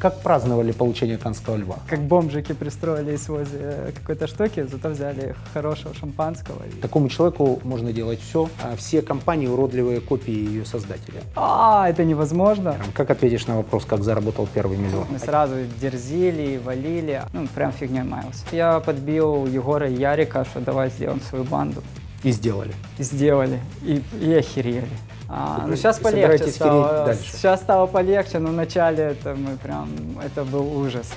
Как праздновали получение Канского льва? Как бомжики пристроились возле какой-то штуки, зато взяли хорошего шампанского. Такому человеку можно делать все, а все компании уродливые копии ее создателя. А, это невозможно. Как ответишь на вопрос, как заработал первый миллион? Мы сразу дерзили, валили. Ну, прям фигней маялся. Я подбил Егора и Ярика, что давай сделаем свою банду. И сделали. И сделали. И, и охерели. А, ну сейчас полегче стало. Дальше. Сейчас стало полегче, но вначале это мы прям, это был ужас.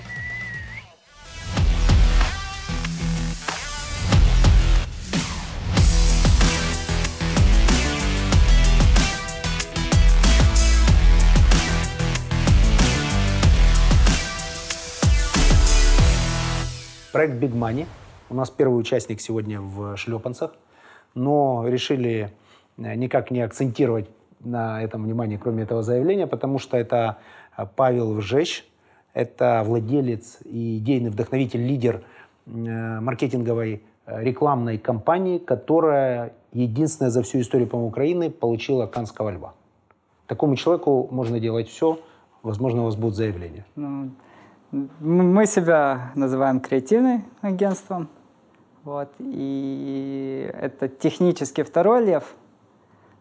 Проект Big Money. У нас первый участник сегодня в шлепанцах, но решили никак не акцентировать на этом внимание, кроме этого заявления, потому что это э, Павел Вжещ, это владелец и идейный вдохновитель, лидер э, маркетинговой рекламной кампании, которая единственная за всю историю, по Украины получила Канского льва. Такому человеку можно делать все. Возможно, у вас будут заявления. Ну, мы себя называем креативным агентством. Вот, и это технически второй лев,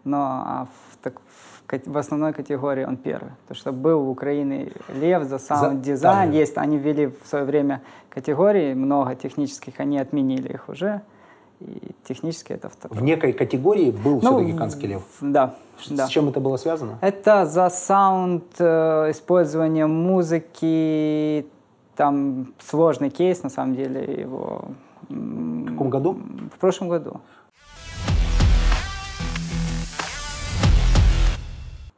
но а в, так, в, в основной категории он первый. То, что был в Украине лев за саунд-дизайн, да. есть, они ввели в свое время категории, много технических, они отменили их уже. И технически это второй. В некой категории был ну, все-таки каннский лев? Да. С да. чем это было связано? Это за саунд, э, использование музыки, там сложный кейс, на самом деле, его... В каком году? В прошлом году.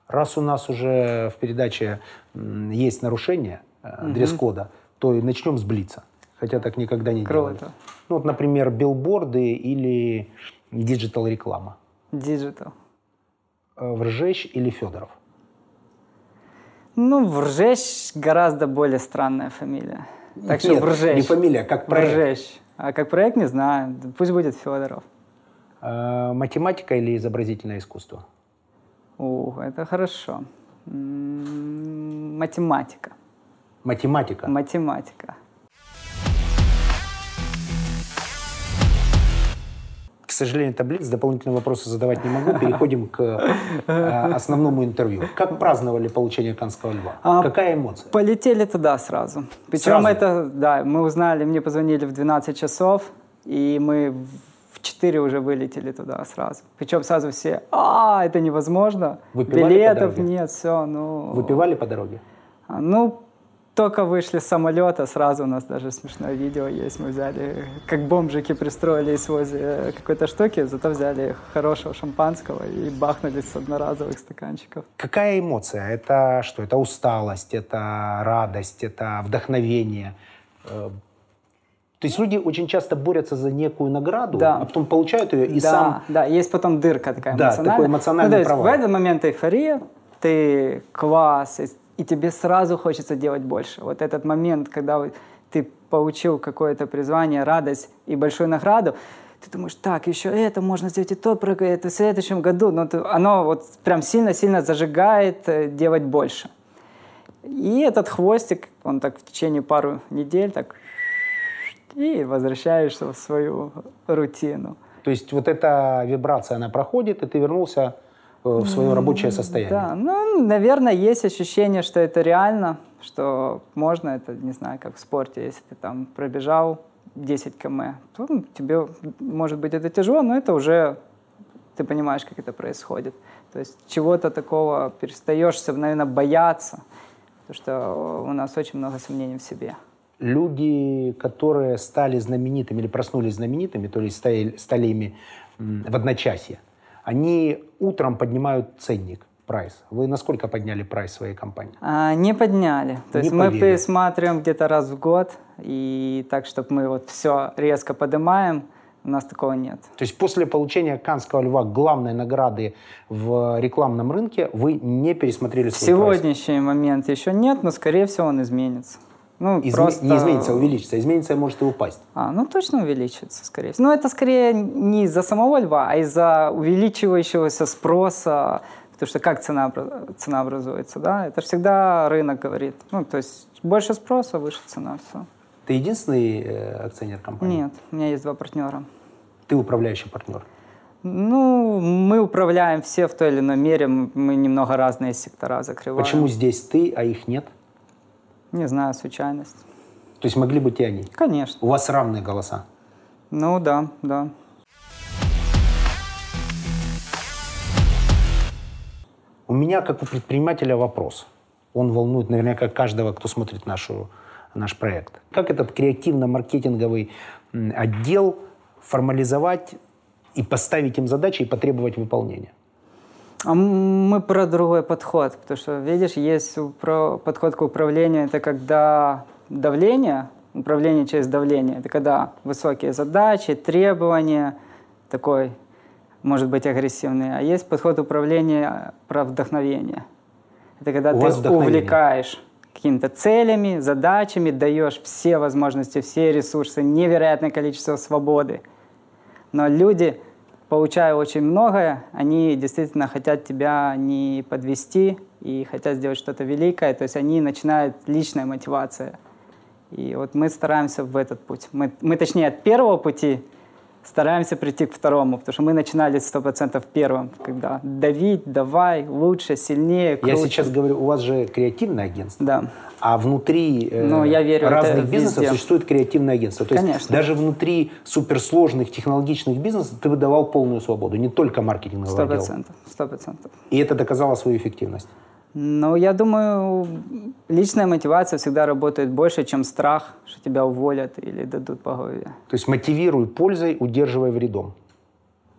Раз у нас уже в передаче есть нарушение угу. дресс-кода, то и начнем с блица. Хотя так никогда не Круто. делали. Ну, вот, например, билборды или digital-реклама. Digital. Э, Вржещ или Федоров? Ну, Вржещ гораздо более странная фамилия. Так Нет, что Вржещ. не фамилия, а как проект. Вржещ. А как проект, не знаю. Пусть будет Федоров. Э, математика или изобразительное искусство? Ух, это хорошо. Математика. Математика? Математика. К сожалению, таблиц, дополнительные вопросы задавать не могу. Переходим к э, основному интервью. Как праздновали получение Канского льва? А, Какая эмоция? Полетели туда сразу. Причем сразу? это, да, мы узнали, мне позвонили в 12 часов, и мы 4 уже вылетели туда сразу. Причем сразу все, а, это невозможно. Выпивали Билетов нет, все, ну... Выпивали по дороге? А, ну, только вышли с самолета, сразу у нас даже смешное видео есть. Мы взяли, как бомжики пристроились возле какой-то штуки, зато взяли хорошего шампанского и бахнулись с одноразовых стаканчиков. Какая эмоция? Это что? Это усталость, это радость, это вдохновение? То есть люди очень часто борются за некую награду, да. а потом получают ее и да, сам... Да, есть потом дырка такая да, эмоциональная. такой эмоциональный ну, то есть провал. в этот момент эйфория, ты класс, и, и тебе сразу хочется делать больше. Вот этот момент, когда ты получил какое-то призвание, радость и большую награду, ты думаешь, так, еще это можно сделать и то, это в следующем году. Но ты, оно вот прям сильно-сильно зажигает э, делать больше. И этот хвостик, он так в течение пару недель так и возвращаешься в свою рутину. То есть вот эта вибрация, она проходит, и ты вернулся э, в свое рабочее состояние. Да, ну, наверное, есть ощущение, что это реально, что можно, это, не знаю, как в спорте, если ты там пробежал 10 км, то ну, тебе, может быть, это тяжело, но это уже, ты понимаешь, как это происходит. То есть чего-то такого перестаешь, наверное, бояться, потому что у нас очень много сомнений в себе люди, которые стали знаменитыми или проснулись знаменитыми, то есть стали, стали ими в одночасье, они утром поднимают ценник, прайс. Вы насколько подняли прайс своей компании? А, не подняли. То не есть поверили. мы пересматриваем где-то раз в год, и так, чтобы мы вот все резко поднимаем, у нас такого нет. То есть после получения Канского льва главной награды в рекламном рынке вы не пересмотрели свой В сегодняшний прайс? момент еще нет, но скорее всего он изменится. Ну, Изме... просто... Не изменится, а увеличится. Изменится, может и упасть. А, ну точно увеличится, скорее всего. Но это скорее не из-за самого льва, а из-за увеличивающегося спроса. Потому что как цена, цена образуется, да? Это всегда рынок говорит. Ну, то есть больше спроса, выше цена, все. Ты единственный э, акционер компании? Нет, у меня есть два партнера. Ты управляющий партнер? Ну, мы управляем все в той или иной мере, мы немного разные сектора закрываем. Почему здесь ты, а их нет? Не знаю, случайность. То есть могли быть и они? Конечно. У вас равные голоса? Ну да, да. У меня, как у предпринимателя, вопрос. Он волнует наверняка каждого, кто смотрит нашу, наш проект. Как этот креативно-маркетинговый отдел формализовать и поставить им задачи и потребовать выполнения? А мы про другой подход, потому что, видишь, есть подход к управлению, это когда давление, управление через давление, это когда высокие задачи, требования, такой, может быть, агрессивный. А есть подход управления про вдохновение. Это когда У ты увлекаешь какими-то целями, задачами, даешь все возможности, все ресурсы, невероятное количество свободы. Но люди получая очень многое, они действительно хотят тебя не подвести и хотят сделать что-то великое. То есть они начинают личная мотивация. И вот мы стараемся в этот путь. Мы, мы точнее, от первого пути стараемся прийти к второму, потому что мы начинали сто процентов первым, когда давить, давай, лучше, сильнее, круче. Я сейчас говорю, у вас же креативное агентство. Да. А внутри э, ну, я верю, разных бизнесов везде. существует креативное агентство. То Конечно. есть даже внутри суперсложных технологичных бизнесов ты выдавал полную свободу, не только маркетинговый Сто процентов, сто процентов. И это доказало свою эффективность. Ну, я думаю, личная мотивация всегда работает больше, чем страх, что тебя уволят или дадут по голове. То есть мотивируй пользой, удерживай вредом.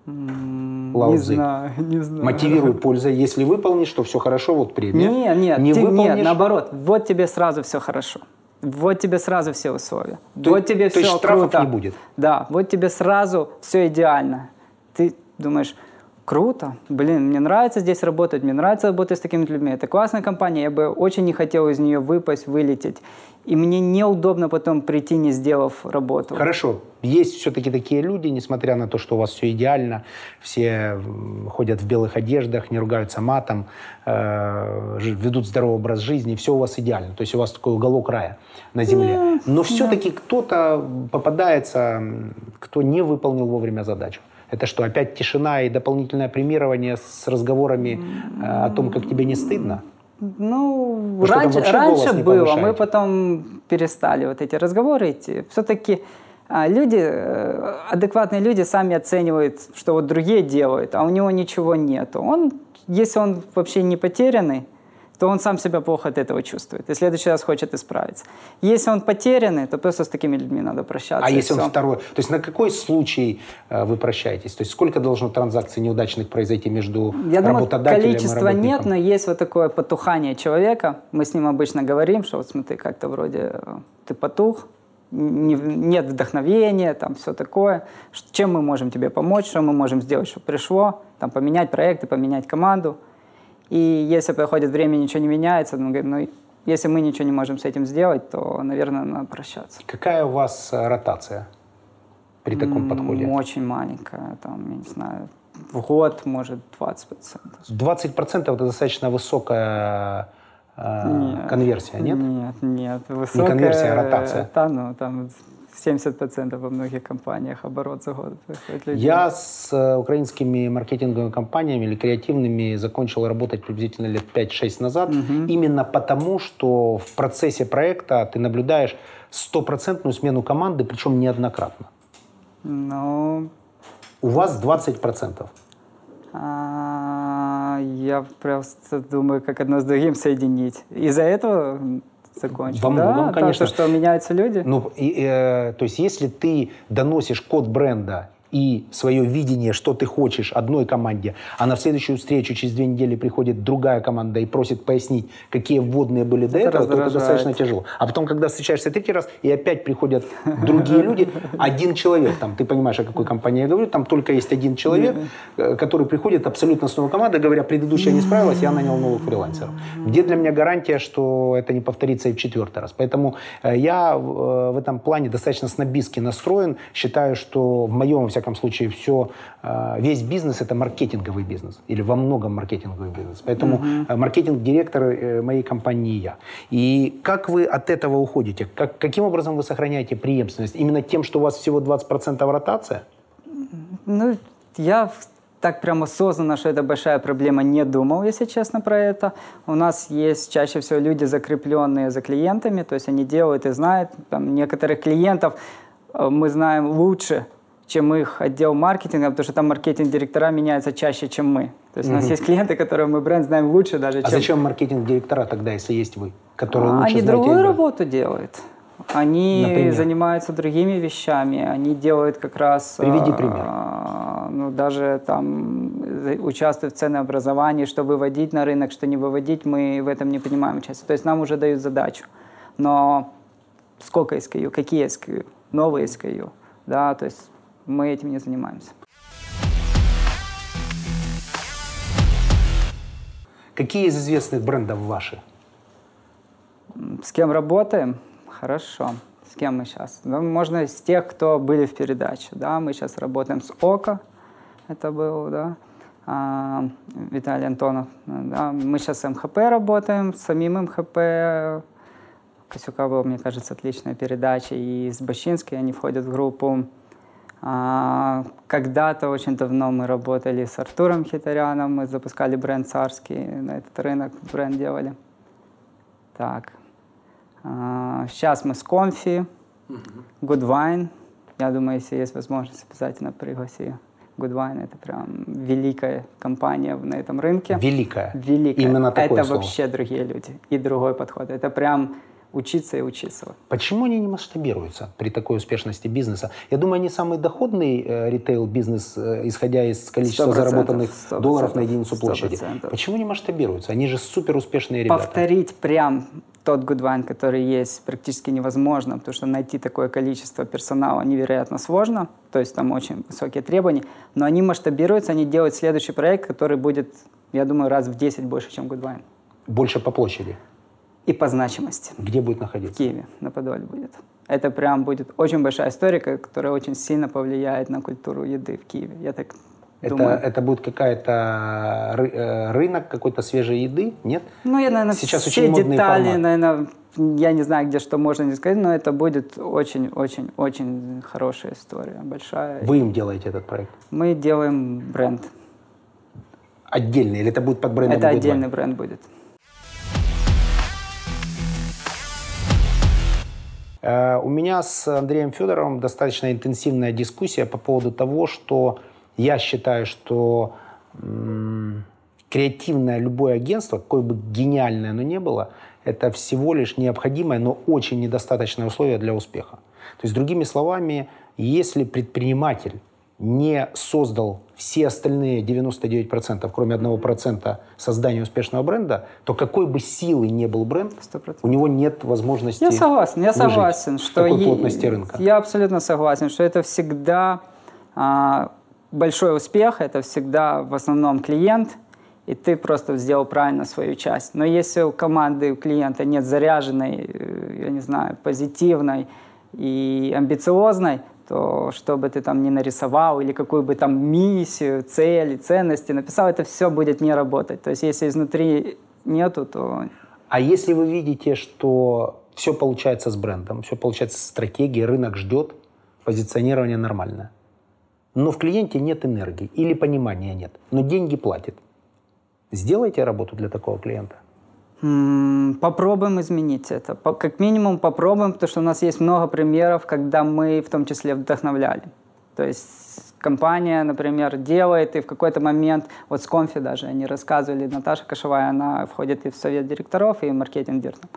Лао не знаю, не знаю. Мотивируй пользой. Если выполнишь, то все хорошо, вот премия. Нет, нет, не ты, выполнишь... нет, наоборот. Вот тебе сразу все хорошо. Вот тебе сразу все условия. То, вот тебе то все есть штрафов круто. не будет? Да, вот тебе сразу все идеально. Ты думаешь, Круто. Блин, мне нравится здесь работать, мне нравится работать с такими людьми. Это классная компания, я бы очень не хотел из нее выпасть, вылететь. И мне неудобно потом прийти, не сделав работу. Хорошо. Есть все-таки такие люди, несмотря на то, что у вас все идеально, все ходят в белых одеждах, не ругаются матом, э, ведут здоровый образ жизни, все у вас идеально. То есть у вас такой уголок рая на земле. Но все-таки кто-то попадается, кто не выполнил вовремя задачу. Это что, опять тишина и дополнительное премирование с разговорами э, о том, как тебе не стыдно? Ну, Вы раньше, раньше было, мы потом перестали вот эти разговоры идти. Все-таки а, люди, э, адекватные люди сами оценивают, что вот другие делают, а у него ничего нет. Он, если он вообще не потерянный, то он сам себя плохо от этого чувствует. И в следующий раз хочет исправиться. Если он потерянный, то просто с такими людьми надо прощаться. А если все. он второй? То есть на какой случай э, вы прощаетесь? То есть сколько должно транзакций неудачных произойти между Я работодателем думаю, количества нет, но есть вот такое потухание человека. Мы с ним обычно говорим, что вот смотри, как-то вроде э, ты потух, не, нет вдохновения, там все такое. Чем мы можем тебе помочь, что мы можем сделать, чтобы пришло, там поменять проекты, поменять команду. И если проходит время, ничего не меняется, он говорит, ну, если мы ничего не можем с этим сделать, то, наверное, надо прощаться. Какая у вас э, ротация при таком подходе? Очень маленькая, там, я не знаю, в год, может, 20%. 20% это достаточно высокая э, нет, конверсия, нет? Нет, нет. Высокая, не конверсия, а ротация. Там, ну, там 70% во многих компаниях оборот за год. Я с э, украинскими маркетинговыми компаниями или креативными закончил работать приблизительно лет 5-6 назад. Угу. Именно потому, что в процессе проекта ты наблюдаешь стопроцентную смену команды, причем неоднократно. Ну... У вас 20%. А, я просто думаю, как одно с другим соединить. Из-за этого закончил. Во многом, да, конечно. То, что меняются люди. Ну, и, э, то есть, если ты доносишь код бренда и свое видение, что ты хочешь одной команде, а на следующую встречу через две недели приходит другая команда и просит пояснить, какие вводные были до это этого, то это достаточно тяжело. А потом, когда встречаешься третий раз, и опять приходят другие люди, один человек, там, ты понимаешь, о какой компании я говорю, там только есть один человек, э, который приходит абсолютно с новой командой, говоря, предыдущая не справилась, я нанял новых фрилансеров. Где для меня гарантия, что это не повторится и в четвертый раз? Поэтому э, я э, в этом плане достаточно снобистски настроен, считаю, что в моем всяком случае, все, э, весь бизнес это маркетинговый бизнес, или во многом маркетинговый бизнес. Поэтому угу. маркетинг-директор э, моей компании я. И как вы от этого уходите? Как, каким образом вы сохраняете преемственность? Именно тем, что у вас всего 20% ротация? Ну, я так прям осознанно, что это большая проблема, не думал, если честно, про это. У нас есть чаще всего люди, закрепленные за клиентами, то есть они делают и знают. Там, некоторых клиентов э, мы знаем лучше, чем их отдел маркетинга, потому что там маркетинг-директора меняются чаще, чем мы. То есть угу. у нас есть клиенты, которые мы бренд знаем лучше даже, а чем... А зачем маркетинг-директора тогда, если есть вы, которые а, лучше Они другую работу делают. Они Например? занимаются другими вещами, они делают как раз... Приведи а, пример. ну, даже там участвуют в ценообразовании, что выводить на рынок, что не выводить, мы в этом не понимаем участие. То есть нам уже дают задачу. Но сколько SKU, какие SKU, новые SKU, да, то есть мы этим не занимаемся. Какие из известных брендов ваши? С кем работаем? Хорошо. С кем мы сейчас? Ну, можно из тех, кто были в передаче. Да? Мы сейчас работаем с ОКО. Это был, да. А, Виталий Антонов. Да. Мы сейчас с МХП работаем, с самим МХП. Косюка был, мне кажется, отличная передача. И с Бащинской они входят в группу. А, когда-то, очень давно мы работали с Артуром Хитаряном. Мы запускали бренд «Царский» на этот рынок, бренд делали. Так, Сейчас мы с Конфи, Goodwine. Я думаю, если есть возможность, обязательно пригласи. Goodwine — это прям великая компания на этом рынке. Великая? Великая. Именно такое Это слово. вообще другие люди и другой подход. Это прям учиться и учиться. Почему они не масштабируются при такой успешности бизнеса? Я думаю, они самый доходный э, ритейл-бизнес, э, исходя из количества заработанных 100%, долларов на единицу площади. 100%. Почему не масштабируются? Они же супер успешные ребята. Повторить прям тот Goodwine, который есть, практически невозможно, потому что найти такое количество персонала невероятно сложно, то есть там очень высокие требования, но они масштабируются, они делают следующий проект, который будет, я думаю, раз в 10 больше, чем Goodwine. Больше по площади? И по значимости. Где будет находиться? В Киеве, на Подоле будет. Это прям будет очень большая история, которая очень сильно повлияет на культуру еды в Киеве. Я так это, это будет какая-то э, рынок какой-то свежей еды, нет? Ну, я, наверное, Сейчас все очень модный детали, формат. наверное, я не знаю, где что можно не сказать, но это будет очень-очень-очень хорошая история, большая. Вы им делаете этот проект? Мы делаем бренд. Отдельный или это будет под брендом Это отдельный бренд будет. У меня с Андреем Федоровым достаточно интенсивная дискуссия по поводу того, что я считаю, что креативное любое агентство, какое бы гениальное оно ни было, это всего лишь необходимое, но очень недостаточное условие для успеха. То есть, другими словами, если предприниматель не создал все остальные 99%, кроме 1% создания успешного бренда, то какой бы силой не был бренд, 100%. у него нет возможности Я согласен, я согласен, что такой плотности рынка. Я абсолютно согласен, что это всегда а, большой успех — это всегда в основном клиент, и ты просто сделал правильно свою часть. Но если у команды, у клиента нет заряженной, э, я не знаю, позитивной и амбициозной, то что бы ты там ни нарисовал, или какую бы там миссию, цели, ценности написал, это все будет не работать. То есть если изнутри нету, то... А если вы видите, что все получается с брендом, все получается с стратегией, рынок ждет, позиционирование нормальное, но в клиенте нет энергии или понимания нет, но деньги платит. Сделайте работу для такого клиента. Попробуем изменить это. Как минимум попробуем, потому что у нас есть много примеров, когда мы в том числе вдохновляли. То есть компания, например, делает, и в какой-то момент, вот с Конфи даже, они рассказывали, Наташа Кашевая, она входит и в совет директоров, и маркетинг-директор.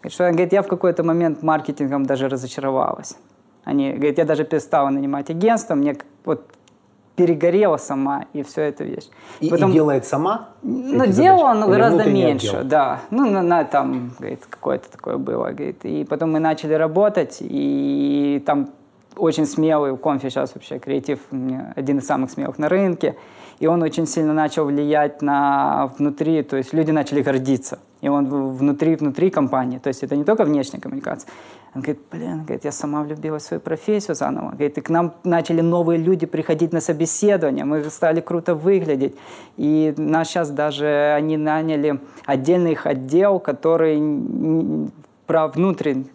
Говорит, что, говорит, я в какой-то момент маркетингом даже разочаровалась. Они говорят, я даже перестала нанимать агентство, мне вот перегорела сама, и все это вещь. И, Потом, и делает сама? Ну, делала, но гораздо меньше, да. Ну, на, на там, говорит, какое-то такое было, говорит. И потом мы начали работать, и там очень смелый, у Конфи сейчас вообще креатив один из самых смелых на рынке, и он очень сильно начал влиять на внутри, то есть люди начали гордиться, и он внутри, внутри компании, то есть это не только внешняя коммуникация. Он говорит, блин, говорит, я сама влюбилась в свою профессию заново. Говорит, и к нам начали новые люди приходить на собеседование, мы стали круто выглядеть. И нас сейчас даже они наняли отдельный их отдел, который про внутренний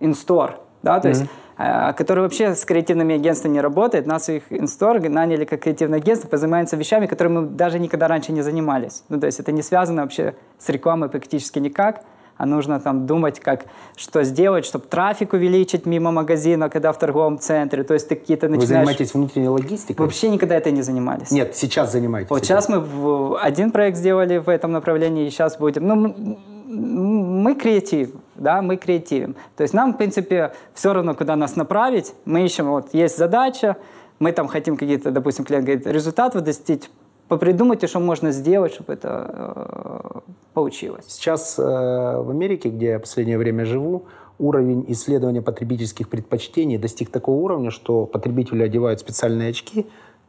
инстор, да, то mm-hmm. есть а, который вообще с креативными агентствами не работает. Нас их инстор наняли как креативное агентство, позанимаемся вещами, которыми мы даже никогда раньше не занимались. Ну, то есть это не связано вообще с рекламой практически никак а нужно там думать, как, что сделать, чтобы трафик увеличить мимо магазина, когда в торговом центре. То есть ты какие-то начинаешь... Вы занимаетесь внутренней логистикой? Вообще никогда это не занимались. Нет, сейчас занимаетесь. Вот сейчас мы в... один проект сделали в этом направлении, и сейчас будем... Ну, мы креатив, да, мы креативим. То есть нам, в принципе, все равно, куда нас направить. Мы ищем, вот есть задача, мы там хотим какие-то, допустим, клиент говорит, результат достичь, попридумайте, что можно сделать, чтобы это э, получилось. Сейчас э, в Америке, где я последнее время живу, уровень исследования потребительских предпочтений достиг такого уровня, что потребители одевают специальные очки,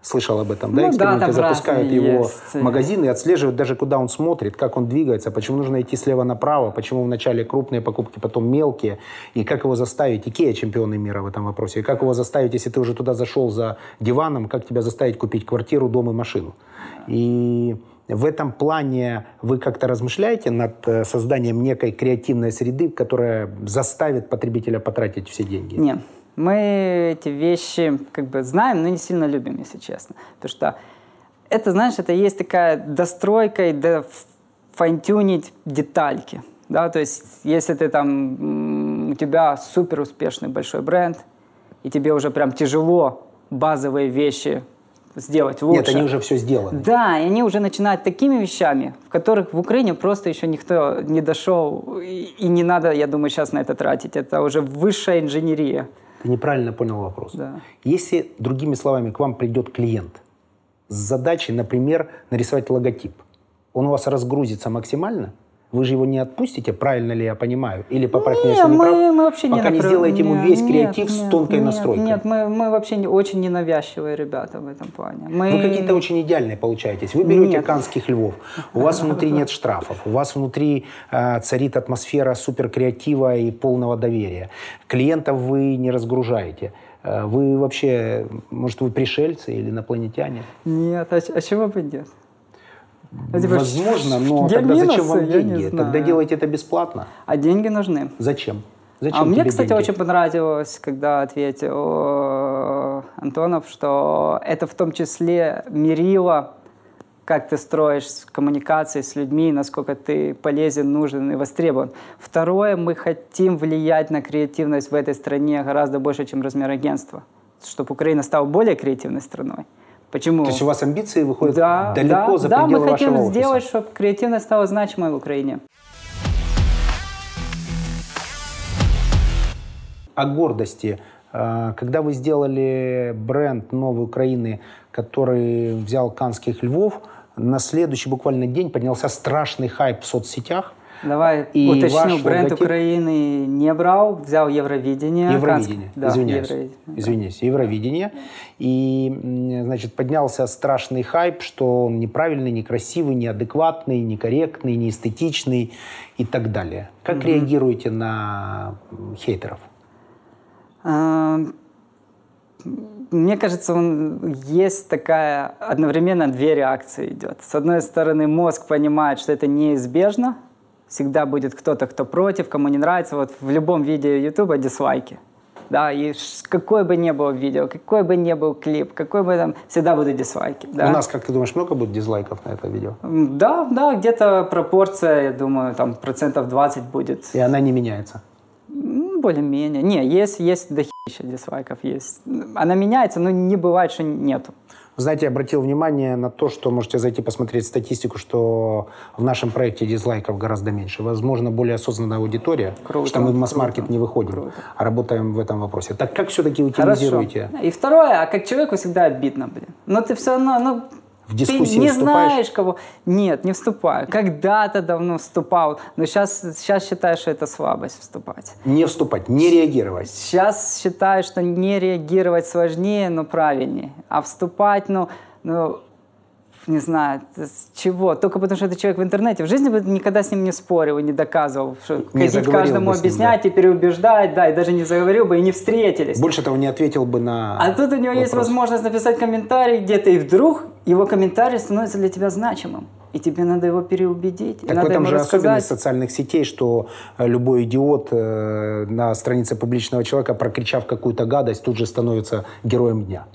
слышал об этом, ну, да, эксперименты, да, запускают его есть. в магазин и отслеживают даже, куда он смотрит, как он двигается, почему нужно идти слева направо, почему вначале крупные покупки, потом мелкие, и как его заставить, Икея чемпионы мира в этом вопросе, и как его заставить, если ты уже туда зашел за диваном, как тебя заставить купить квартиру, дом и машину. И в этом плане вы как-то размышляете над э, созданием некой креативной среды, которая заставит потребителя потратить все деньги? Нет. Мы эти вещи как бы знаем, но не сильно любим, если честно. Потому что это, знаешь, это есть такая достройка и до файнтюнить детальки. Да? То есть если ты там, у тебя супер успешный большой бренд, и тебе уже прям тяжело базовые вещи сделать лучше. Нет, они уже все сделаны. Да, и они уже начинают такими вещами, в которых в Украине просто еще никто не дошел, и, и не надо, я думаю, сейчас на это тратить. Это уже высшая инженерия. Ты неправильно понял вопрос. Да. Если, другими словами, к вам придет клиент с задачей, например, нарисовать логотип, он у вас разгрузится максимально – вы же его не отпустите, правильно ли я понимаю? Или поправь меня, если мы, прав, мы вообще пока не, не сделаете ему весь креатив нет, с тонкой нет, настройкой. Нет, мы, мы вообще не, очень ненавязчивые ребята в этом плане. Мы... Вы какие-то очень идеальные получаетесь. Вы берете нет. канских львов, у вас внутри нет штрафов, у вас внутри э, царит атмосфера суперкреатива и полного доверия. Клиентов вы не разгружаете. Э, вы вообще, может, вы пришельцы или инопланетяне? Нет, а, а чего бы нет? Возможно, но тогда зачем вам деньги? Тогда делайте это бесплатно. А деньги нужны. Зачем? Зачем а мне, кстати, деньги? очень понравилось, когда ответил э, Антонов, что это в том числе мерило, как ты строишь коммуникации с людьми, насколько ты полезен, нужен и востребован. Второе, мы хотим влиять на креативность в этой стране гораздо больше, чем размер агентства, чтобы Украина стала более креативной страной. Почему? То есть у вас амбиции выходят да, далеко да, за да, пределы вашего Да, мы хотим сделать, чтобы креативность стала значимой в Украине. О гордости. А, когда вы сделали бренд Новой Украины, который взял канских львов, на следующий буквально день поднялся страшный хайп в соцсетях. Давай и уточню, бренд логотип... Украины не брал, взял Евровидение. Евровидение, да, извиняюсь. Евровидение. Извиняюсь, Евровидение. И, значит, поднялся страшный хайп, что он неправильный, некрасивый, неадекватный, некорректный, неэстетичный и так далее. Как mm реагируете на хейтеров? А, мне кажется, он, есть такая одновременно две реакции идет. С одной стороны, мозг понимает, что это неизбежно, всегда будет кто-то, кто против, кому не нравится. Вот в любом видео YouTube дизлайки. Да, и какой бы ни было видео, какой бы ни был клип, какой бы там, всегда будут дизлайки. Да? У нас, как ты думаешь, много будет дизлайков на это видео? Да, да, где-то пропорция, я думаю, там процентов 20 будет. И она не меняется? Более-менее. Не, есть, есть дохища дизлайков, есть. Она меняется, но не бывает, что нету. Знаете, я обратил внимание на то, что можете зайти посмотреть статистику, что в нашем проекте дизлайков гораздо меньше. Возможно, более осознанная аудитория, круто, что мы в масс-маркет не выходим, круто. а работаем в этом вопросе. Так как все-таки утилизируете? Хорошо. И второе, а как человеку всегда обидно, блин. Но ты все равно, ну, В дискуссии ты не вступаешь? знаешь кого. Нет, не вступаю. Когда-то давно вступал, но сейчас, сейчас считаю, что это слабость вступать. Не вступать, не реагировать. Сейчас считаю, что не реагировать сложнее, но правильнее. А вступать, ну, ну не знаю, с чего. Только потому, что это человек в интернете. В жизни бы никогда с ним не спорил и не доказывал. Что Не ходить каждому ним, объяснять и переубеждать, да, и даже не заговорил бы, и не встретились. Больше того, не ответил бы на А тут у него есть вопрос. возможность написать комментарий где-то, и вдруг его комментарий становится для тебя значимым. И тебе надо его переубедить. Так надо ему же рассказать. особенность социальных сетей, что э, любой идиот э, на странице публичного человека, прокричав какую-то гадость, тут же становится героем дня.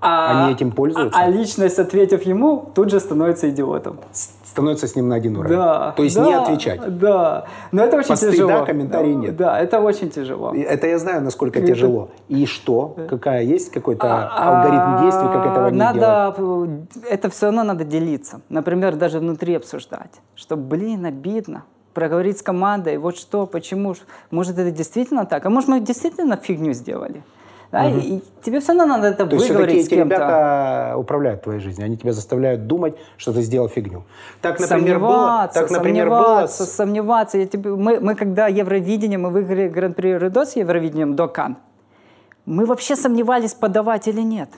А- Они этим пользуются? А, а личность, ответив ему, тут же становится идиотом. Становится с ним на один уровень. Да. То есть да, не отвечать. Да. Но это очень Посты тяжело. да, комментарий нет. Да, это очень тяжело. Это я знаю, насколько Это- тяжело. И что? Какая есть какой-то А, алгоритм действий, как этого не делать? Надо, это все равно надо делиться. Например, даже внутри обсуждать. Что, блин, обидно. Проговорить с командой, вот что, почему, может это действительно так, а может мы действительно фигню сделали. Да, и, и тебе все равно надо это То есть выговорить с эти кем-то. ребята управляют твоей жизнью, они тебя заставляют думать, что ты сделал фигню. Так, например, было, сомневаться, так, например, было сомневаться, с- сомневаться. Я тебе, мы, мы когда Евровидение, мы выиграли Гран-при Редо с Евровидением до Кан, мы вообще сомневались, подавать или нет.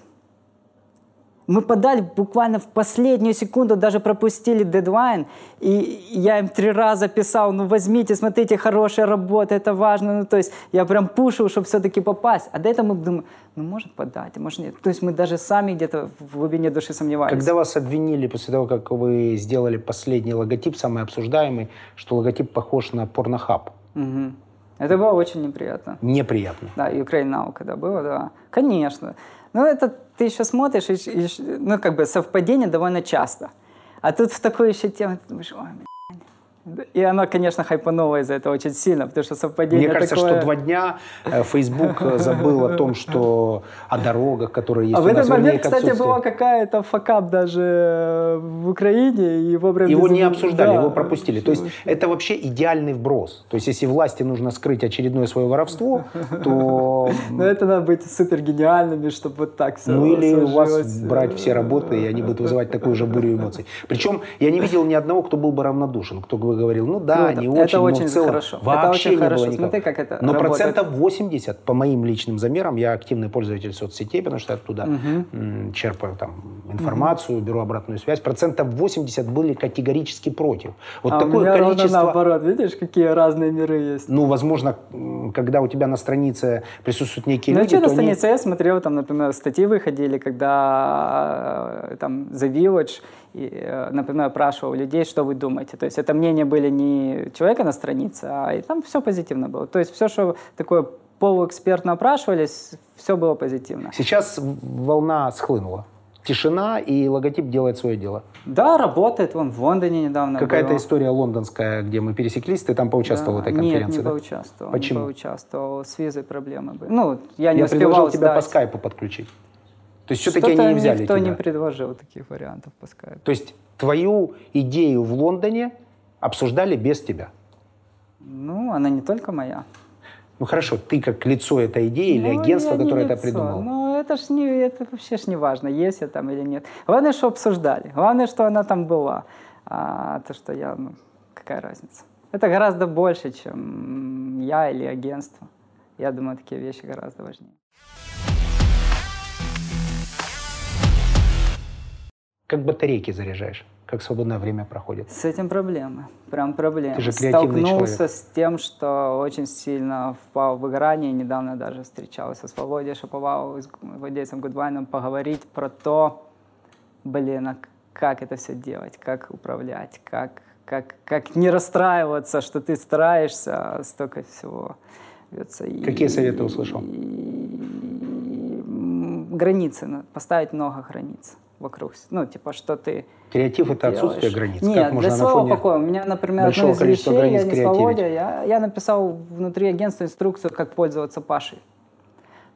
Мы подали буквально в последнюю секунду, даже пропустили дедлайн, и я им три раза писал, ну возьмите, смотрите, хорошая работа, это важно, ну то есть я прям пушил, чтобы все-таки попасть. А до этого мы думаем, ну может подать, а может нет. То есть мы даже сами где-то в глубине души сомневались. Когда вас обвинили после того, как вы сделали последний логотип, самый обсуждаемый, что логотип похож на порнохаб. Мгм. Это было очень неприятно. Неприятно. Да, Ukraine Now, когда было, да. Конечно. Но это ты еще смотришь, и, и- ну, как бы совпадение довольно часто. А тут в такой еще тему ты думаешь, ой. И оно, конечно, хайпануло из-за этого очень сильно, потому что совпадение Мне кажется, такое... что два дня э, Facebook э, забыл о том, что о дорогах, которые есть А в у нас, этот вернее, момент, кстати, была какая-то факап даже э, в Украине, и его. Его без- не обсуждали, да. его пропустили. То есть это вообще идеальный вброс. То есть если власти нужно скрыть очередное свое воровство, то... Но это надо быть супер гениальными, чтобы вот так все Ну или у вас брать все работы, и они будут вызывать такую же бурю эмоций. Причем я не видел ни одного, кто был бы равнодушен, кто бы говорил, ну да, Круто. не Это очень, но очень в целом хорошо. Это вообще очень не хорошо. было никого. Смотри, как это Но работает. процентов 80, по моим личным замерам, я активный пользователь соцсетей, потому что оттуда м, черпаю там информацию, беру обратную связь, процентов 80 были категорически против. Вот а у такое меня ровно количество... наоборот, видишь, какие разные миры есть. Ну, возможно, когда у тебя на странице присутствуют некие Ну, люди, что на то они- странице я смотрел, там, например, статьи выходили, когда э, там The Village, и, э, например, опрашивал людей, что вы думаете. То есть это мнения были не человека на странице, а и там все позитивно было. То есть все, что такое полуэкспертно опрашивались, все было позитивно. Сейчас волна схлынула. Тишина, и логотип делает свое дело. Да, работает. Вон в Лондоне недавно Какая-то история лондонская, где мы пересеклись, ты там поучаствовал Да. в этой конференции, Нет, не да? поучаствовал. Почему? Не поучаствовал. С визой проблемы были. Ну, я не Я успевал предложил тебя по сдать. скайпу подключить. То есть все-таки они не взяли никто тебя. не предложил таких вариантов по скайпу. То есть твою идею в Лондоне обсуждали без тебя. Ну, она не только моя. Ну хорошо, ты как лицо этой идеи или Ну, агентство, я не которое это лицо. придумало. Ну, это ж не, это вообще ж не важно, есть я там или нет. Главное, что обсуждали. Главное, что она там была. А то, что я, ну, какая разница. Это гораздо больше, чем я или агентство. Я думаю, такие вещи гораздо важнее. Как батарейки заряжаешь? Как свободное время проходит? С этим проблемы. Прям проблемы. Ты же креативный Столкнулся человек. с тем, что очень сильно впал в выгорание. Недавно даже встречался с Володей Шаповаловым, с владельцем Гудвайном, поговорить про то, блин, а как это все делать, как управлять, как, как, как не расстраиваться, что ты стараешься, а столько всего. И- Какие советы услышал? и, м, границы, поставить много границ вокруг. Ну, типа, что ты Креатив это отсутствие границ. Нет, как можно для своего фоне покоя. У меня, например, одно из вещей, я не с креативить? Володя, я, я написал внутри агентства инструкцию, как пользоваться Пашей.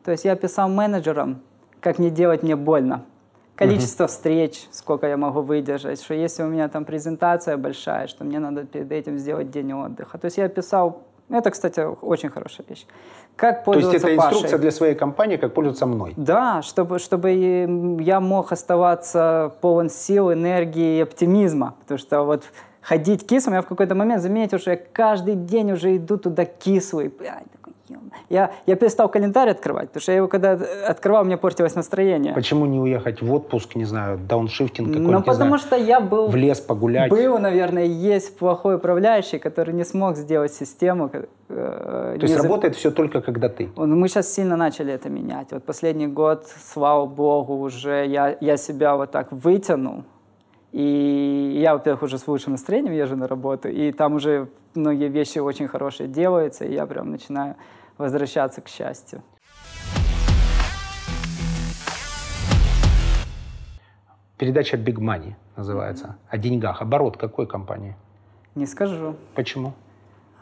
То есть я писал менеджерам, как не делать мне больно. Количество встреч, сколько я могу выдержать, что если у меня там презентация большая, что мне надо перед этим сделать день отдыха. То есть я писал Это, кстати, очень хорошая вещь. Как То есть пользоваться это инструкция Пашей? для своей компании, как пользоваться мной. Да, чтобы, чтобы я мог оставаться полон сил, энергии и оптимизма. Потому что вот ходить кислым, я в какой-то момент заметил, что я каждый день уже иду туда кислый. Блядь, Я, я перестал календарь открывать, потому что я его когда открывал, у меня портилось настроение. Почему не уехать в отпуск, не знаю, дауншифтинг какой-нибудь, Ну, потому знаю, что я был в лес погулять? Был, наверное, есть плохой управляющий, который не смог сделать систему. э, То есть не за- работает все только когда ты. Мы сейчас сильно начали это менять. Вот последний год, слава богу, уже я, я себя вот так вытянул. И я, во-первых, уже с лучшим настроением езжу на работу, и там уже многие вещи очень хорошие делаются, и я прям начинаю возвращаться к счастью. Передача Big Money называется. О деньгах. Оборот какой компании? Не скажу. Почему?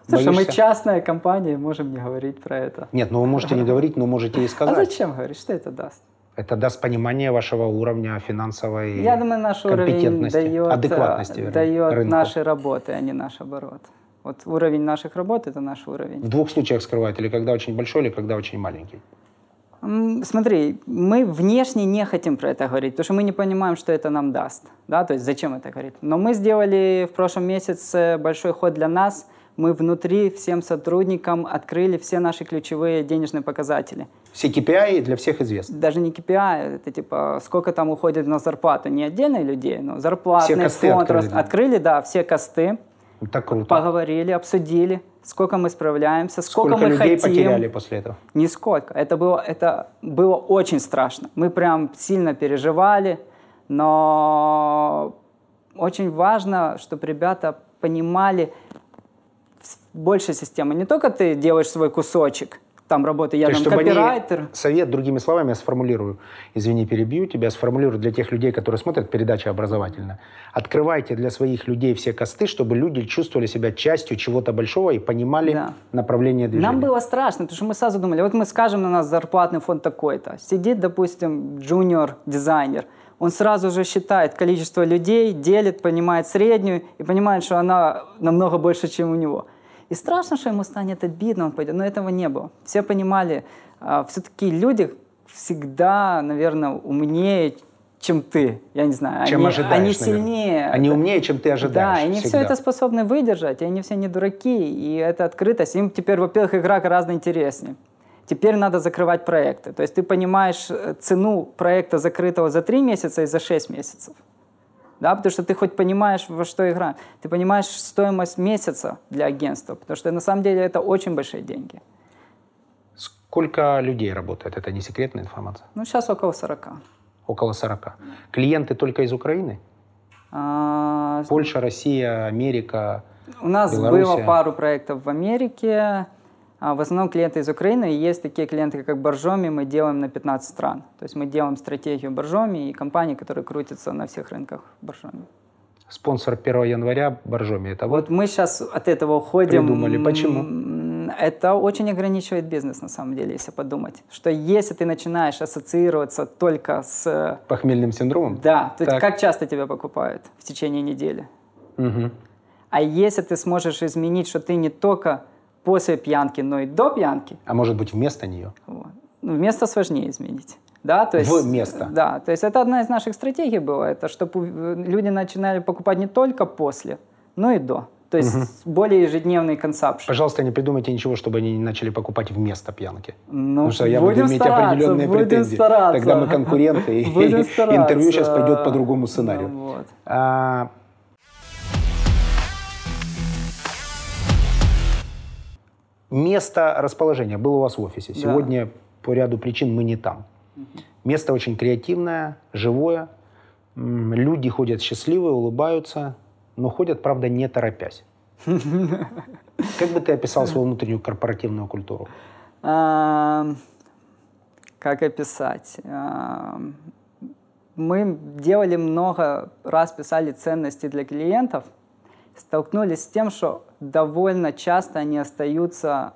Потому что мы частная компания, можем не говорить про это. Нет, ну вы можете не говорить, но можете и А сказать. зачем говорить? Что это даст? Это даст понимание вашего уровня финансовой Я думаю, наш уровень компетентности, дает, адекватности, э, вернее, дает рынку. нашей работы, а не наш оборот. Вот уровень наших работ – это наш уровень. В двух случаях скрывает, или когда очень большой, или когда очень маленький. Смотри, мы внешне не хотим про это говорить, потому что мы не понимаем, что это нам даст. Да? То есть зачем это говорить? Но мы сделали в прошлом месяце большой ход для нас. Мы внутри всем сотрудникам открыли все наши ключевые денежные показатели. Все KPI для всех известны. Даже не KPI, это типа сколько там уходит на зарплату. Не отдельных людей, но зарплатный Все фонд. открыли, рост- да. открыли, да, все косты. Это круто. Поговорили, обсудили, сколько мы справляемся, сколько, Сколько мы людей хотим. потеряли после этого? Нисколько. Это было, это было очень страшно. Мы прям сильно переживали, но очень важно, чтобы ребята понимали больше системы. Не только ты делаешь свой кусочек, там работаю, я То там чтобы они- копирайтер. совет, другими словами, я сформулирую, извини, перебью тебя, сформулирую для тех людей, которые смотрят передачу образовательно. Открывайте для своих людей все косты, чтобы люди чувствовали себя частью чего-то большого и понимали Да. направление движения. Нам было страшно, потому что мы сразу думали, вот мы скажем, на нас зарплатный фонд такой-то. Сидит, допустим, джуниор-дизайнер, он сразу же считает количество людей, делит, понимает среднюю и понимает, что она намного больше, чем у него. И страшно, что ему станет обидно, он пойдет. Но этого не было. Все понимали, все-таки люди всегда, наверное, умнее, чем ты. Я не знаю. Чем они, ожидаешь, они наверное. сильнее. Они умнее, чем ты ожидаешь. Да, они все всегда. это способны выдержать, и они все не дураки, и это открытость. Им теперь, во-первых, игра гораздо интереснее. Теперь надо закрывать проекты. То есть ты понимаешь э, цену проекта закрытого за 3 месяца и за 6 месяцев. Да, потому что ты хоть понимаешь, во что игра. Ты понимаешь стоимость месяца для агентства, потому что на самом деле это очень большие деньги. Сколько людей работает? Это не секретная информация. Ну, сейчас около 40. Около 40. Клиенты только из Украины? А, Польша, Россия, Америка. У нас Белоруссия. было пару проектов в Америке. А В основном клиенты из Украины. И есть такие клиенты, как Боржоми, мы делаем на 15 стран. То есть мы делаем стратегию Боржоми и компании, которые крутятся на всех рынках Боржоми. Спонсор 1 января Боржоми. Это вот Вот мы сейчас от этого уходим. Придумали. Почему? Это очень ограничивает бизнес, на самом деле, если подумать. Что если ты начинаешь ассоциироваться только с... похмельным синдромом? Да, то есть как часто тебя покупают в течение недели? Мгм. А если ты сможешь изменить, что ты не только после пьянки, но и до пьянки, А может быть вместо нее? вот, ну, место сложнее изменить. Да, то есть, В место. Да, то есть это одна из наших стратегий была, это чтобы люди начинали покупать не только после, но и до. То есть более ежедневный консапшн. Пожалуйста, не придумайте ничего, чтобы они не начали покупать вместо пьянки. Ну, Потому что я буду иметь определенные будем претензии. стараться. Тогда мы конкуренты, и Будем и стараться. интервью сейчас пойдет по другому сценарию. Ну вот. А, Место расположения было у вас в офисе. Да. Сегодня по ряду причин мы не там. Место очень креативное, живое. Люди ходят счастливые, улыбаются, но ходят, правда, не торопясь. Как бы ты описал свою внутреннюю корпоративную культуру? Как описать? Мы делали много раз, писали ценности для клиентов, столкнулись с тем, что довольно часто они остаются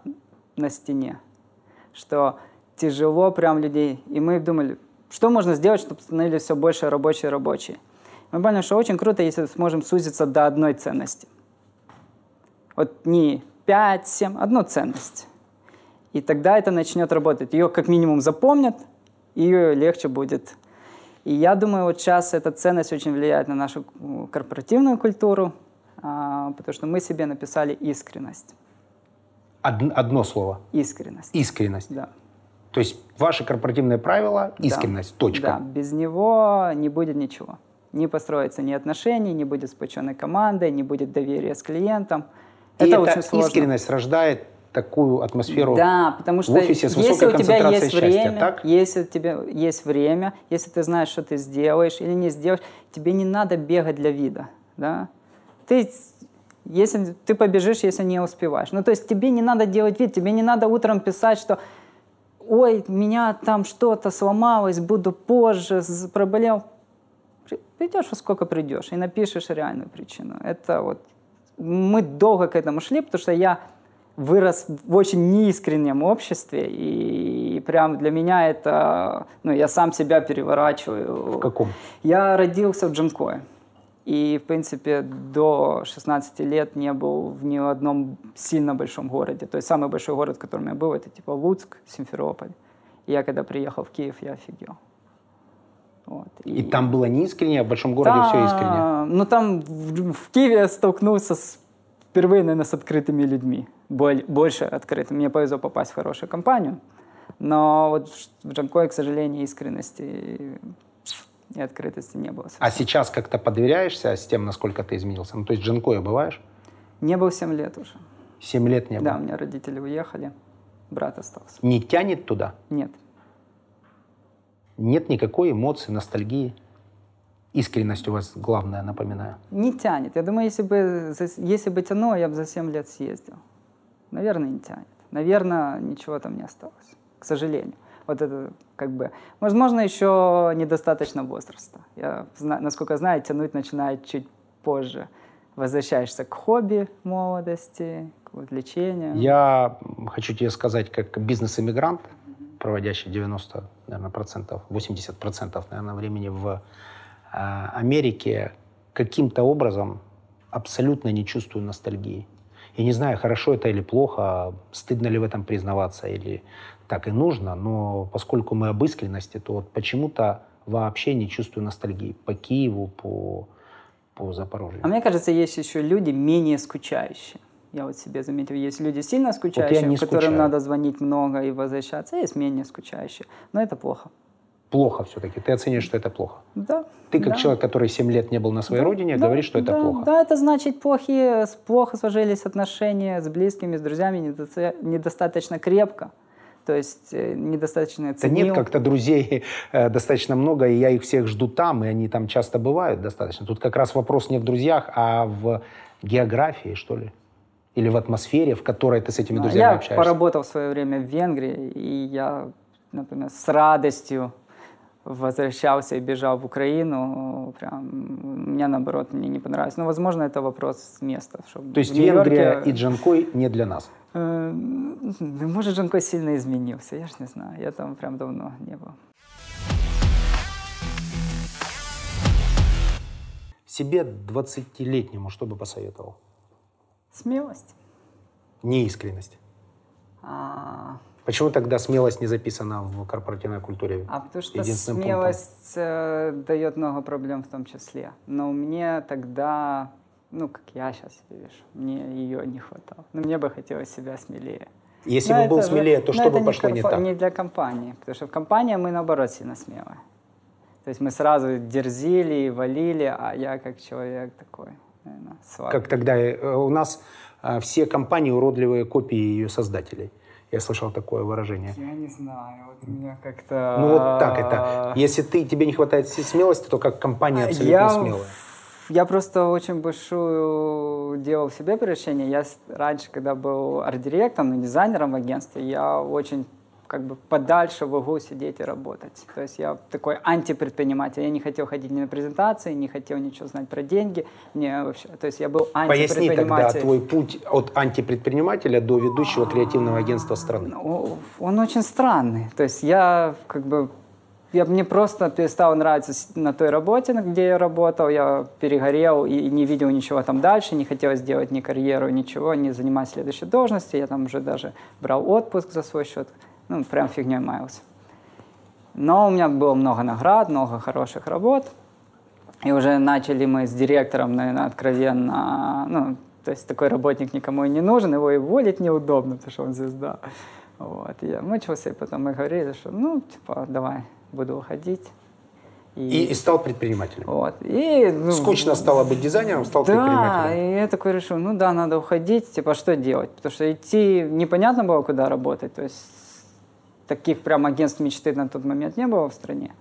на стене, что тяжело прям людей. И мы думали, что можно сделать, чтобы становились все больше рабочие рабочие. Мы поняли, что очень круто, если сможем сузиться до одной ценности. Вот не 5-7, одну ценность. И тогда это начнет работать. Ее как минимум запомнят, ее легче будет. И я думаю, вот сейчас эта ценность очень влияет на нашу корпоративную культуру, потому что мы себе написали искренность. Од- одно слово. Искренность. Искренность. Да. То есть ваше корпоративное правило – искренность. Да. Точка. Да, без него не будет ничего. Не построится ни отношений, не будет сплоченной команды, не будет доверия с клиентом. И это эта очень сложно. искренность рождает такую атмосферу Да, потому что в офисе с если высокой у тебя концентрацией есть счастья, время, так? если у тебя есть время, если ты знаешь, что ты сделаешь или не сделаешь, тебе не надо бегать для вида, да? Ты если ты побежишь, если не успеваешь. Ну, то есть тебе не надо делать вид, тебе не надо утром писать, что ой, меня там что-то сломалось, буду позже, проболел. При- Придешь, во сколько придешь, и напишешь реальную причину. Это вот... Мы долго к этому шли, потому что я вырос в очень неискреннем обществе, и прям для меня это... Ну, я сам себя переворачиваю. В каком? Я родился в Джанкое. И, в принципе, до 16 лет не был в ни одном сильно большом городе. То есть самый большой город, в котором я был, это типа Луцк, Симферополь. И я когда приехал в Киев, я офигел. Вот. И там было не искренне, а в большом городе все искренне. Да, Ну, там в, в Киеве я столкнулся с, впервые, наверное, с открытыми людьми. Боль- больше открытыми. Мне повезло попасть в хорошую компанию. Но вот в Джанкое, к сожалению, искренности и открытости не было. совсем. А сейчас как-то подверяешься с тем, насколько ты изменился? Ну, то есть Джанкоя бываешь? Не был 7 лет уже. Семь лет не было. Да, у меня родители уехали, брат остался. Не тянет туда? Нет. Нет никакой эмоции, ностальгии. Искренность у вас главное, напоминаю. Не тянет. Я думаю, если бы, если бы тянуло, я бы за 7 лет съездил. Наверное, не тянет. Наверное, ничего там не осталось. К сожалению. Вот это как бы... Возможно, еще недостаточно возраста. Я, насколько знаю, тянуть начинает чуть позже. Возвращаешься к хобби молодости, к увлечению. Я хочу тебе сказать, как бизнес-иммигрант, проводящий 90, наверное, процентов, 80 процентов, наверное, времени в э, Америке, каким-то образом абсолютно не чувствую ностальгии. Я не знаю, хорошо это или плохо, стыдно ли в этом признаваться, или так и нужно, но поскольку мы об искренности, то вот почему-то вообще не чувствую ностальгии по Киеву, по, по Запорожью. А мне кажется, есть еще люди менее скучающие. Я вот себе заметил, есть люди сильно скучающие, не которым скучаю. надо звонить много и возвращаться, а есть менее скучающие. Но это плохо. Плохо все-таки. Ты оценишь, что это плохо. Да. Ты, как да. человек, который 7 лет не был на своей Да, родине, да, говоришь, что это да, плохо. Да, это значит плохие, плохо сложились отношения с близкими, с друзьями, недоста- недостаточно крепко. То есть э, недостаточно Да ценил. нет, как-то друзей э, достаточно много, и я их всех жду там, и они там часто бывают достаточно. Тут как раз вопрос не в друзьях, а в географии, что ли? Или в атмосфере, в которой ты с этими А, друзьями Я общаешься. поработал в свое время в Венгрии, и я, например, с радостью возвращался и бежал в Украину. Прям, мне, наоборот, мне не понравилось. Но, возможно, это вопрос места. что То есть Венгрия и Джанкой не для нас. Э, ну, может, Джанкой сильно изменился, я ж не знаю. Я там прям давно не был. Себе 20-летнему что бы посоветовал? Смелость. Неискренность. А, Почему тогда смелость не записана в корпоративной культуре? а потому что смелость э, дает много проблем в том числе. Но мне тогда, ну, как я сейчас вижу, мне ее не хватало. Но мне бы хотелось себя смелее. Если Но бы был же- смелее, то что бы пошло не корпо- так? Не для компании, потому что в компании мы, наоборот, сильно смелые. То есть мы сразу дерзили и валили, а я как человек такой, наверное, слабый. Как тогда э, у нас э, все компании уродливые копии ее создателей. Я слышал такое выражение. Я не знаю, вот меня как-то... Ну вот так это. Если ты, тебе не хватает смелости, то как компания абсолютно я, смелая. Я просто очень большую делал в себе превращение. Я раньше, когда был арт-директором, ну, дизайнером в агентстве, я очень как бы подальше в углу сидеть и работать. То есть я такой антипредприниматель. Я не хотел ходить ни на презентации, не хотел ничего знать про деньги. Мне вообще, то есть я был Поясни тогда антипредприниматель. твой путь от антипредпринимателя до ведущего креативного агентства страны. Ну, Он очень странный. То есть я как бы я, мне просто перестало нравиться на той работе, где я работал. Я перегорел и не видел ничего там дальше, не хотел сделать ни карьеру, ничего, не занимать следующей должности. Я там уже даже брал отпуск за свой счет. Ну, прям фигней маялся. Но у меня было много наград, много хороших работ. И уже начали мы с директором, наверное, откровенно, ну, то есть такой работник никому и не нужен, его и уволить неудобно, потому что он звезда. Вот. И я мучился, и потом мы говорили, что ну, типа, давай, буду уходить. И, и, и стал предпринимателем. Вот. И, ну, Скучно стало быть дизайнером, стал да, предпринимателем. Да, и я такой решил, ну да, надо уходить, типа, что делать? Потому что идти непонятно было, куда работать. То есть таких прям агентств мечты на тот момент не было в стране.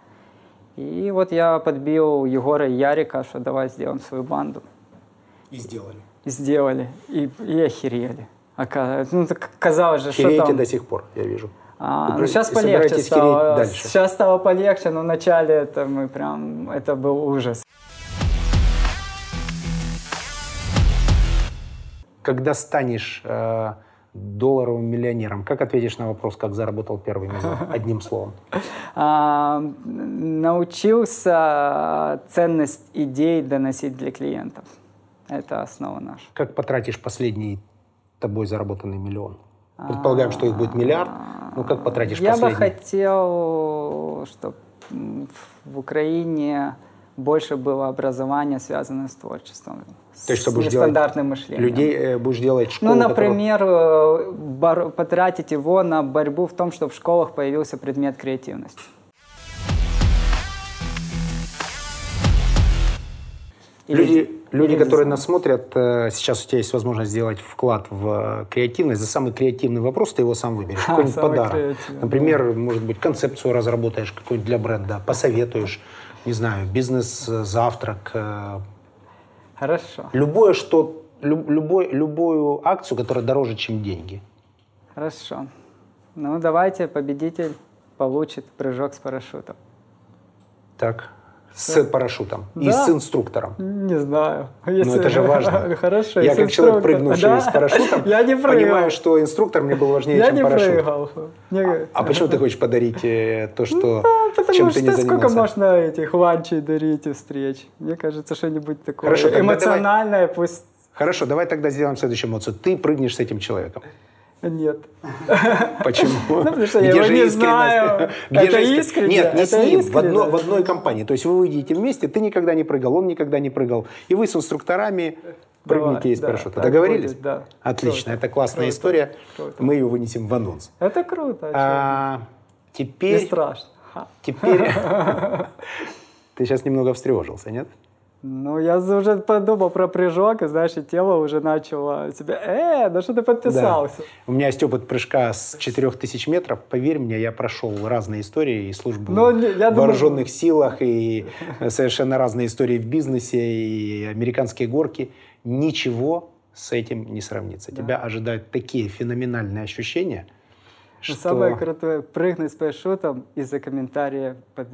И вот я подбил Егора и Ярика, что давай сделаем свою банду. И сделали. И сделали. И, и охерели. Оказывается, ну, так казалось же, Хереете что там... до сих пор, я вижу. А, ну, сейчас полегче стало. Дальше. Сейчас стало полегче, но вначале это мы прям, это был ужас. Когда станешь э, долларовым миллионером, как ответишь на вопрос, как заработал первый миллион? Одним словом. А, научился ценность идей доносить для клиентов. Это основа наша. Как потратишь последний тобой заработанный миллион? Предполагаем, что их будет миллиард. Ну, как потратишь Я последний? бы хотел, чтобы в Украине больше было образования, связанное с творчеством. То есть, что будешь делать мышлением. Людей э, будешь делать школу, Ну, например, которую... бар, потратить его на борьбу в том, чтобы в школах появился предмет креативности. Или, люди, люди или которые нас смотрят, э, сейчас у тебя есть возможность сделать вклад в креативность. За самый креативный вопрос ты его сам выберешь. Какой-нибудь подарок. Например, может быть, концепцию разработаешь какую-нибудь для бренда, посоветуешь, не знаю, бизнес-завтрак. Э. Хорошо. Любое, что, любой, любую акцию, которая дороже, чем деньги. Хорошо. Ну, давайте победитель получит прыжок с парашютом. Так. С парашютом да? и с инструктором. Не знаю. Если... Но это же важно. Хорошо. Я как человек, прыгнувший да? с парашютом, я не понимаю, что инструктор мне был важнее, я чем не парашют. Прыгал. Не... А, а почему ты хочешь подарить э, то, что ну, да, потому чем что ты не занимался? сколько можно этих ланчей дарить и встреч? Мне кажется, что-нибудь такое Хорошо, эмоциональное давай... пусть... Хорошо, давай тогда сделаем следующую эмоцию. Ты прыгнешь с этим человеком. Нет. Почему? Ну, потому что я его не знаю. Где это искренне. Нет, не это с ним, искренне. в, одно, в одной компании. То есть вы выйдете вместе, ты никогда не прыгал, он никогда не прыгал. И вы с инструкторами прыгните из да, парашюта. Договорились? будет, да. Отлично, Круто. это классная Круто. история. Круто. Мы ее вынесем в анонс. Это круто. А, Не теперь... страшно. Ха. Теперь... Ты сейчас немного встревожился, нет? Ну, я уже подумал про прыжок, и, знаешь, и тело уже начало тебя, э, да что ты подписался? Да. У меня есть опыт прыжка с 4000 метров. Поверь мне, я прошел разные истории и службу Но Ну, я в думаю- вооруженных силах, и совершенно разные истории в бизнесе, и американские горки. Ничего с этим не сравнится. Да. Тебя ожидают такие феноменальные ощущения, что Самое крутое, прыгнуть с парашютом из-за комментария под,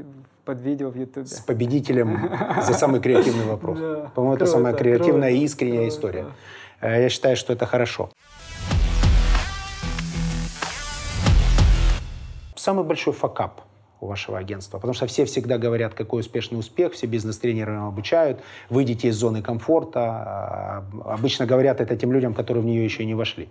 под видео в Ютубе. с победителем за самый креативный вопрос. Да. По-моему, это самая креативная и искренняя круто. история. Э, Я считаю, что это хорошо. Самый большой факап у вашего агентства? Потому что все всегда говорят, какой успешный успех, все бизнес-тренеры обучают, выйдите из зоны комфорта. А, Обычно говорят это тем людям, которые в нее еще не вошли.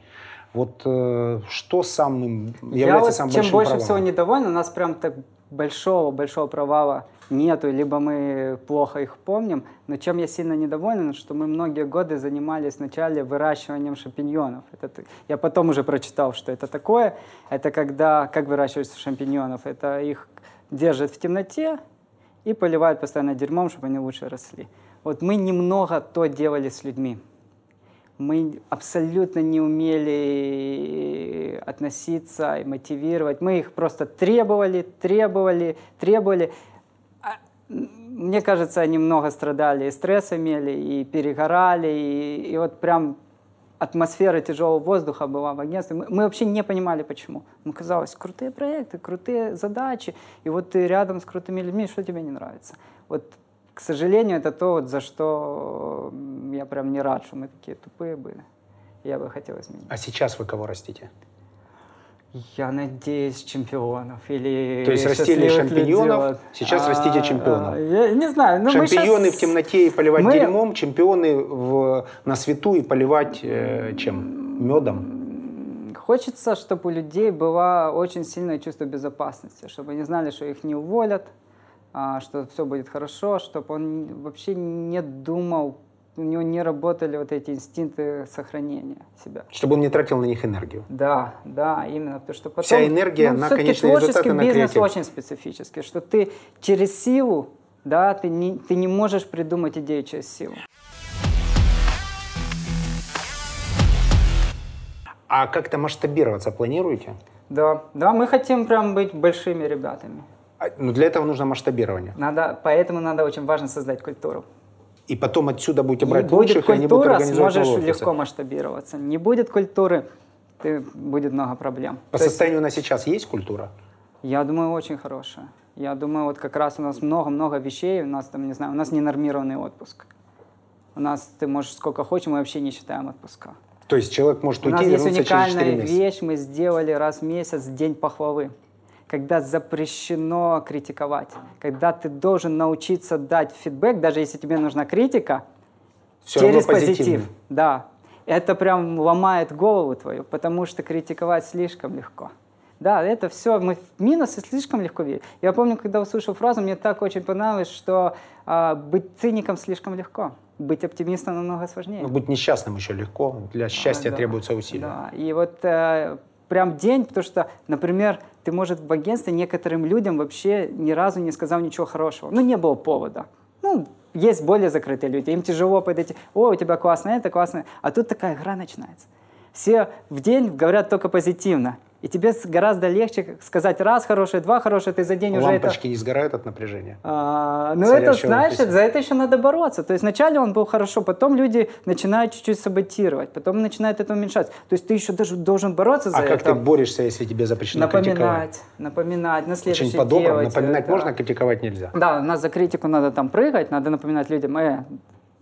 Вот э, что самым Я является вот самым чем большим больше провалом? всего недоволен, у нас прям так большого-большого провала нету, либо мы плохо их помним, но чем я сильно недоволен, что мы многие годы занимались вначале выращиванием шампиньонов. Это, я потом уже прочитал, что это такое. Это когда, как выращиваются шампиньонов, это их держат в темноте и поливают постоянно дерьмом, чтобы они лучше росли. Вот мы немного то делали с людьми мы абсолютно не умели относиться и мотивировать. Мы их просто требовали, требовали, требовали. А, Мне кажется, они много страдали, и стресс имели, и перегорали, и, и вот прям атмосфера тяжелого воздуха была в агентстве. Мы, мы вообще не понимали, почему. Ну, казалось, крутые проекты, крутые задачи, и вот ты рядом с крутыми людьми, что тебе не нравится? Вот к сожалению, это то, вот, за что я прям не рад, что мы такие тупые были. Я бы хотел изменить. А сейчас вы кого растите? Я надеюсь, чемпионов или То есть растили шампиньонов, людей. сейчас растите чемпионов. а, Я не знаю. Ну, мы Шампиньоны щас- в темноте и поливать мы- дерьмом, чемпионы в, на свету и поливать э, чем? Медом. Хочется, чтобы у людей было очень сильное чувство безопасности, чтобы они знали, что их не уволят, а, что все будет хорошо, чтобы он вообще не думал, у него не работали вот эти инстинкты сохранения себя. Чтобы он не тратил на них энергию. Да, да, именно. Потому что потом, Вся энергия на всё-таки конечный результат творческий на бизнес креатив. очень специфический, что ты через силу, да, ты не, ты не можешь придумать идею через силу. А как-то масштабироваться планируете? Да, да, мы хотим прям быть большими ребятами. А, Ну, для этого нужно масштабирование. Надо, поэтому надо очень важно создать культуру. И потом отсюда будете брать будет лучших, и они будут культура, организовывать сможешь офисы. легко масштабироваться. Не будет культуры, ты, будет много проблем. По То есть, состоянию на сейчас есть культура? я думаю, очень хорошая. Я думаю, вот как раз у нас много-много вещей, у нас там, не знаю, у нас ненормированный отпуск. У нас ты можешь сколько хочешь, мы вообще не считаем отпуска. То есть человек может У уйти нас и есть вернуться через 4 уникальная месяца. вещь, мы сделали раз в месяц День похвалы. Когда запрещено критиковать, когда ты должен научиться дать фидбэк, даже если тебе нужна критика, Всё через позитив. Да. Это прям ломает голову твою, потому что критиковать слишком легко. Да, это все, мы в минусы слишком легко видим. Я помню, когда услышал фразу, мне так очень понравилось, что а, быть циником слишком легко, быть оптимистом намного сложнее. Ну, быть несчастным еще легко. Для счастья Да, требуются усилия. Да, и вот э, прям день, потому что, например, ты, может, в агентстве некоторым людям вообще ни разу не сказал ничего хорошего. Ну, не было повода. Ну, есть более закрытые люди, им тяжело подойти. О, у тебя классно это, классно. А тут такая игра начинается. Все в день говорят только позитивно. И тебе гораздо легче сказать раз хорошее, два хорошее, ты за день уже это... Лампочки не сгорают от напряжения. А, ну, это, знаешь, за это еще надо бороться. То есть вначале он был хорошо, потом люди начинают чуть-чуть саботировать, потом начинает это уменьшаться. То есть ты еще даже должен бороться за А как это. ты борешься, если тебе запрещено критиковать? напоминать, напоминать, на следующий Очень по-доброму. Напоминать это. можно, критиковать нельзя. Да, у нас за критику надо там прыгать, надо напоминать людям, э,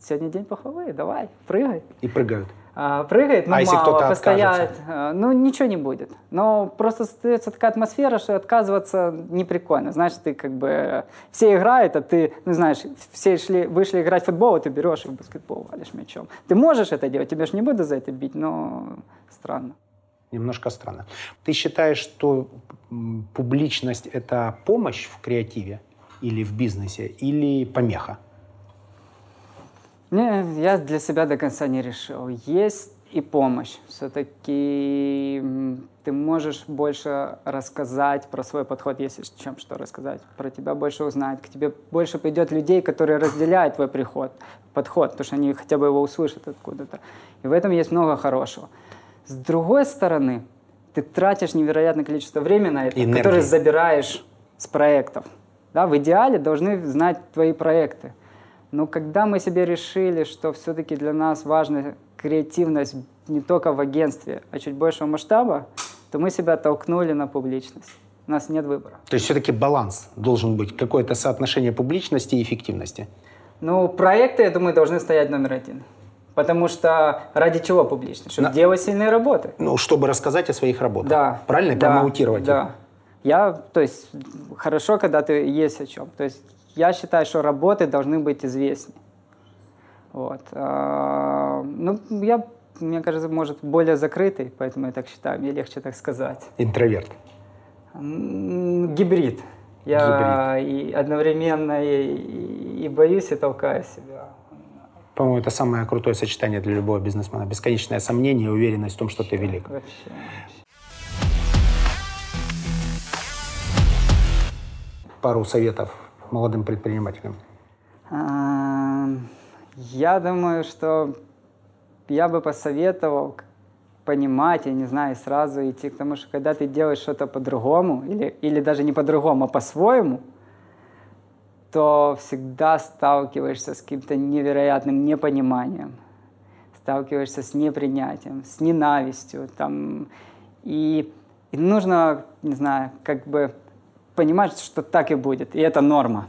сегодня день похвалы, давай, прыгай. И прыгают. А, прыгает, но А если мало, откажется? э, ну ничего не будет. Но просто остается такая атмосфера, что отказываться не прикольно. Знаешь, ты как бы все играют, а ты, ну знаешь, все шли, вышли играть в футбол, а ты берешь и в баскетбол валишь мячом. Ты можешь это делать, тебя же не буду за это бить, но странно. Немножко странно. Ты считаешь, что публичность – это помощь в креативе или в бизнесе, или помеха? Не, я для себя до конца не решил. Есть и помощь. Все-таки ты можешь больше рассказать про свой подход, если чем что рассказать. Про тебя больше узнать. К тебе больше придет людей, которые разделяют твой приход, подход, потому что они хотя бы его услышат откуда-то. И в этом есть много хорошего. С другой стороны, ты тратишь невероятное количество времени на это, Энергии. которое забираешь с проектов. Да, в идеале должны знать твои проекты. Но когда мы себе решили, что все-таки для нас важна креативность не только в агентстве, а чуть большего масштаба, то мы себя толкнули на публичность. У нас нет выбора. То есть все-таки баланс должен быть, какое-то соотношение публичности и эффективности. Ну, проекты, я думаю, должны стоять номер один. Потому что ради чего публичность? Чтобы На- делать сильные работы. Ну, чтобы рассказать о своих работах. Да. Правильно? Да, промоутировать их. Да. Я, то есть, хорошо, когда ты есть о чем. То есть, я считаю, что работы должны быть известнее. Вот. А, ну, я, мне кажется, может, более закрытый, поэтому я так считаю, мне легче так сказать. Интроверт. Гибрид. Я и одновременно и, и- боюсь, и толкаю себя. По-моему, это самое крутое сочетание для любого бизнесмена. Бесконечное сомнение и уверенность в том, что ты велик. Вообще. Пару советов молодым предпринимателям. А, Я думаю, что я бы посоветовал понимать, я не знаю, сразу идти к тому, что когда ты делаешь что-то по-другому, или, или даже не по-другому, а по-своему, то всегда сталкиваешься с каким-то невероятным непониманием, сталкиваешься с непринятием, с ненавистью. Там, и, и нужно, не знаю, как бы понимать, что так и будет, и это норма.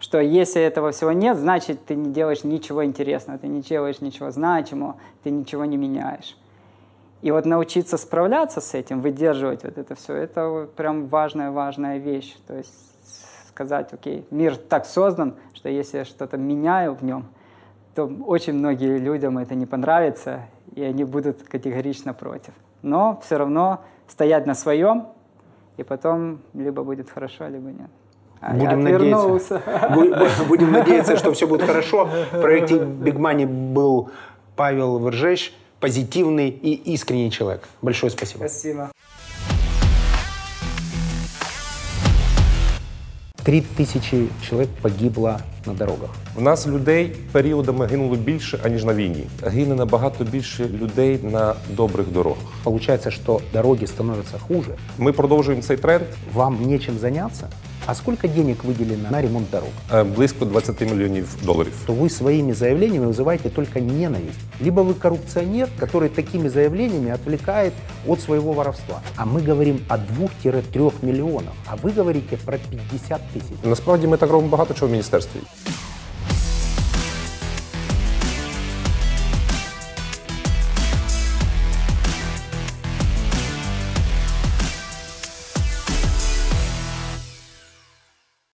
Что если этого всего нет, значит, ты не делаешь ничего интересного, ты не делаешь ничего значимого, ты ничего не меняешь. И вот научиться справляться с этим, выдерживать вот это все, это прям важная-важная вещь. То есть сказать, окей, мир так создан, что если я что-то меняю в нем, то очень многие людям это не понравится, и они будут категорично против. Но все равно стоять на своем, и потом либо будет хорошо, либо нет. А будем, надеяться, будем надеяться, что все будет хорошо. В проекте Big Money был Павел Вержеш, позитивный и искренний человек. Большое спасибо. Спасибо. Три тисячі чоловік погибло на дорогах. У нас людей періодами гинуло більше, аніж на війні. Гине набагато більше людей на добрих дорогах. Получається, що дороги становляться хуже. Ми продовжуємо цей тренд. Вам нічим заняться. А сколько денег выделено на ремонт дорог? Е, Близько 20 мільйонів доларів. То вы своими заявлениями вызываете только ненависть. Либо вы коррупционер, который такими заявлениями отвлекает от своего воровства. А мы говорим о 2-3 миллионах, а вы говорите про 50 тысяч. Насправді ми так робимо багато чого в міністерстві.